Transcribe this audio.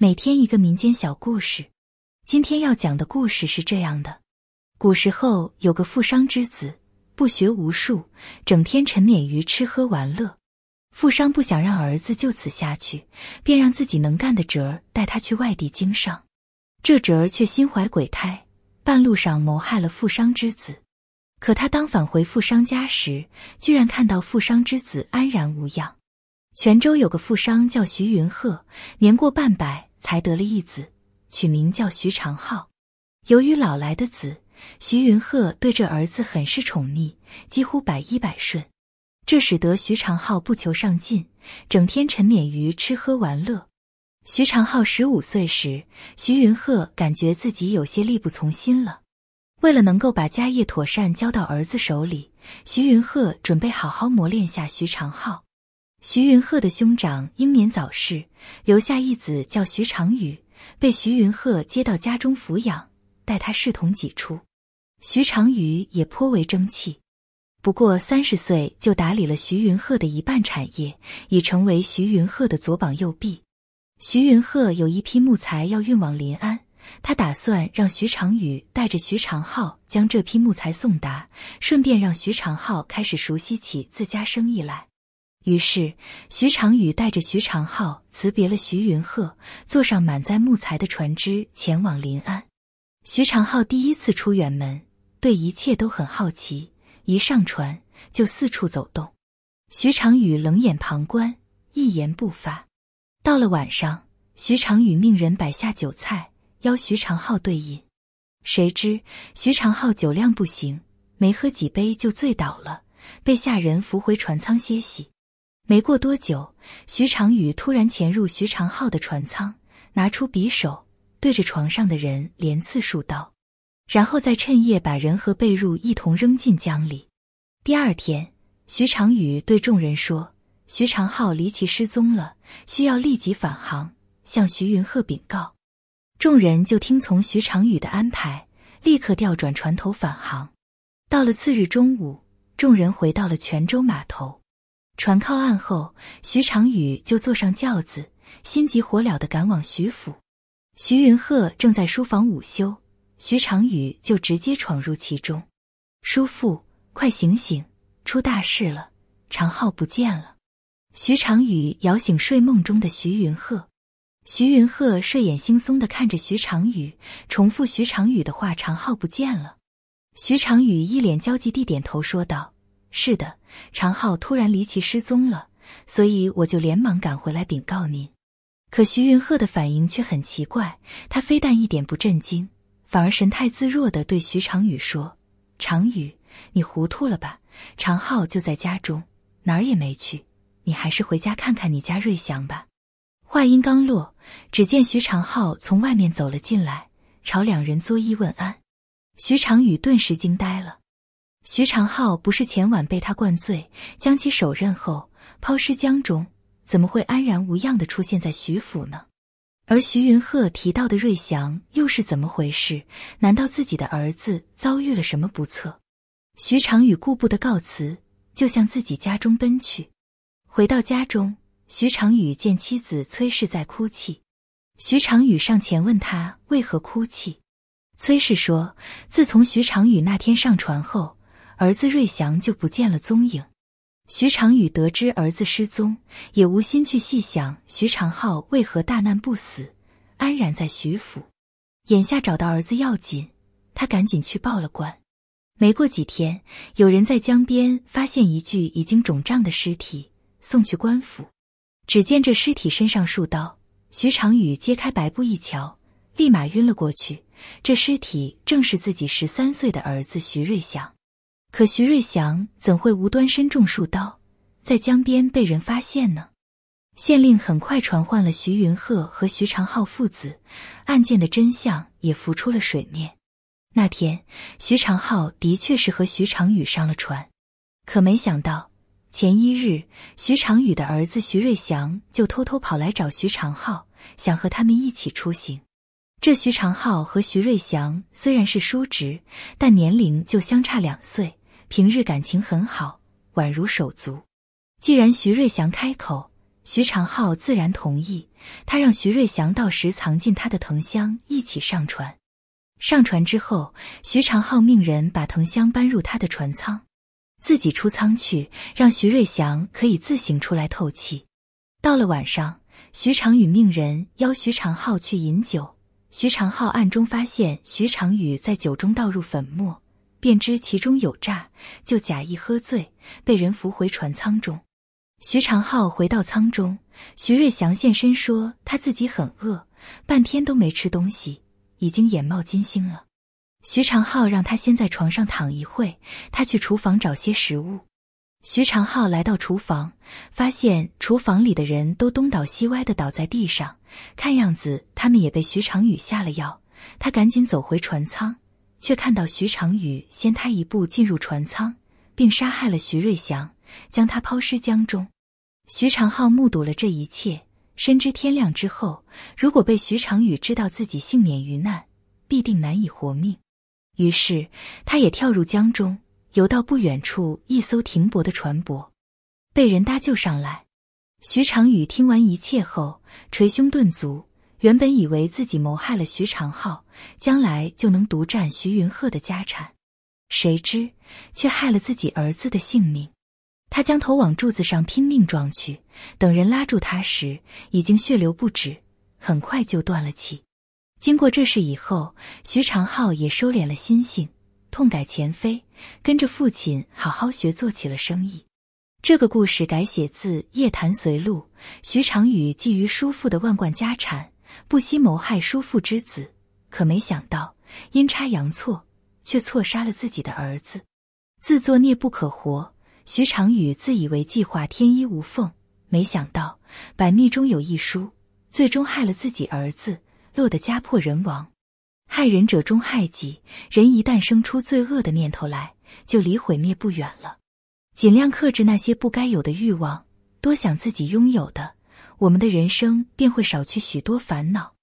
每天一个民间小故事。今天要讲的故事是这样的：古时候有个富商之子，不学无术，整天沉湎于吃喝玩乐。富商不想让儿子就此下去，便让自己能干的侄儿带他去外地经商。这侄儿却心怀鬼胎，半路上谋害了富商之子。可他当返回富商家时，居然看到富商之子安然无恙。泉州有个富商叫徐云鹤，年过半百才得了一子，取名叫徐长浩。由于老来的子，徐云鹤对这儿子很是宠溺，几乎百依百顺。这使得徐长浩不求上进，整天沉湎于吃喝玩乐。徐长浩十五岁时，徐云鹤感觉自己有些力不从心了。为了能够把家业妥善交到儿子手里，徐云鹤准备好好磨练下徐长浩。徐云鹤的兄长英年早逝，留下一子叫徐长宇，被徐云鹤接到家中抚养，待他视同己出。徐长宇也颇为争气，不过三十岁就打理了徐云鹤的一半产业，已成为徐云鹤的左膀右臂。徐云鹤有一批木材要运往临安。他打算让徐长宇带着徐长浩将这批木材送达，顺便让徐长浩开始熟悉起自家生意来。于是，徐长宇带着徐长浩辞别了徐云鹤，坐上满载木材的船只前往临安。徐长浩第一次出远门，对一切都很好奇，一上船就四处走动。徐长宇冷眼旁观，一言不发。到了晚上，徐长宇命人摆下酒菜。邀徐长浩对饮，谁知徐长浩酒量不行，没喝几杯就醉倒了，被下人扶回船舱歇息。没过多久，徐长宇突然潜入徐长浩的船舱，拿出匕首，对着床上的人连刺数刀，然后再趁夜把人和被褥一同扔进江里。第二天，徐长宇对众人说：“徐长浩离奇失踪了，需要立即返航，向徐云鹤禀告。”众人就听从徐长宇的安排，立刻调转船头返航。到了次日中午，众人回到了泉州码头。船靠岸后，徐长宇就坐上轿子，心急火燎地赶往徐府。徐云鹤正在书房午休，徐长宇就直接闯入其中：“叔父，快醒醒，出大事了！长浩不见了！”徐长宇摇醒睡梦中的徐云鹤。徐云鹤睡眼惺忪的看着徐长宇，重复徐长宇的话：“长浩不见了。”徐长宇一脸焦急地点头说道：“是的，常浩突然离奇失踪了，所以我就连忙赶回来禀告您。”可徐云鹤的反应却很奇怪，他非但一点不震惊，反而神态自若的对徐长宇说：“长宇，你糊涂了吧？常浩就在家中，哪儿也没去，你还是回家看看你家瑞祥吧。”话音刚落，只见徐长浩从外面走了进来，朝两人作揖问安。徐长宇顿时惊呆了。徐长浩不是前晚被他灌醉，将其手刃后抛尸江中，怎么会安然无恙的出现在徐府呢？而徐云鹤提到的瑞祥又是怎么回事？难道自己的儿子遭遇了什么不测？徐长宇顾不得告辞，就向自己家中奔去。回到家中。徐长宇见妻子崔氏在哭泣，徐长宇上前问他为何哭泣。崔氏说：“自从徐长宇那天上船后，儿子瑞祥就不见了踪影。”徐长宇得知儿子失踪，也无心去细想徐长浩为何大难不死，安然在徐府。眼下找到儿子要紧，他赶紧去报了官。没过几天，有人在江边发现一具已经肿胀的尸体，送去官府。只见这尸体身上数刀，徐长宇揭开白布一瞧，立马晕了过去。这尸体正是自己十三岁的儿子徐瑞祥。可徐瑞祥怎会无端身中数刀，在江边被人发现呢？县令很快传唤了徐云鹤和徐长浩父子，案件的真相也浮出了水面。那天，徐长浩的确是和徐长宇上了船，可没想到。前一日，徐长宇的儿子徐瑞祥就偷偷跑来找徐长浩，想和他们一起出行。这徐长浩和徐瑞祥虽然是叔侄，但年龄就相差两岁，平日感情很好，宛如手足。既然徐瑞祥开口，徐长浩自然同意，他让徐瑞祥到时藏进他的藤箱，一起上船。上船之后，徐长浩命人把藤箱搬入他的船舱，自己出舱去，让徐瑞祥可以自行出来透气。到了晚上，徐长宇命人邀徐长浩去饮酒。徐长浩暗中发现徐长宇在酒中倒入粉末，便知其中有诈，就假意喝醉，被人扶回船舱中。徐长浩回到舱中，徐瑞祥现身说他自己很饿，半天都没吃东西，已经眼冒金星了。徐长浩让他先在床上躺一会，他去厨房找些食物。徐长浩来到厨房，发现厨房里的人都东倒西歪的倒在地上，看样子他们也被徐长宇下了药。他赶紧走回船舱，却看到徐长宇先他一步进入船舱，并杀害了徐瑞祥，将他抛尸江中。徐长浩目睹了这一切，深知天亮之后，如果被徐长宇知道自己幸免于难，必定难以活命，于是他也跳入江中。游到不远处，一艘停泊的船舶被人搭救上来。徐长宇听完一切后，捶胸顿足。原本以为自己谋害了徐长浩，将来就能独占徐云鹤的家产，谁知却害了自己儿子的性命。他将头往柱子上拼命撞去，等人拉住他时，已经血流不止，很快就断了气。经过这事以后，徐长浩也收敛了心性。痛改前非，跟着父亲好好学做起了生意。这个故事改写自《夜谈随录》。徐长宇觊觎叔父的万贯家产，不惜谋害叔父之子，可没想到阴差阳错，却错杀了自己的儿子。自作孽不可活，徐长宇自以为计划天衣无缝，没想到百密中有一疏，最终害了自己儿子，落得家破人亡。害人者终害己，人一旦生出罪恶的念头来，就离毁灭不远了。尽量克制那些不该有的欲望，多想自己拥有的，我们的人生便会少去许多烦恼。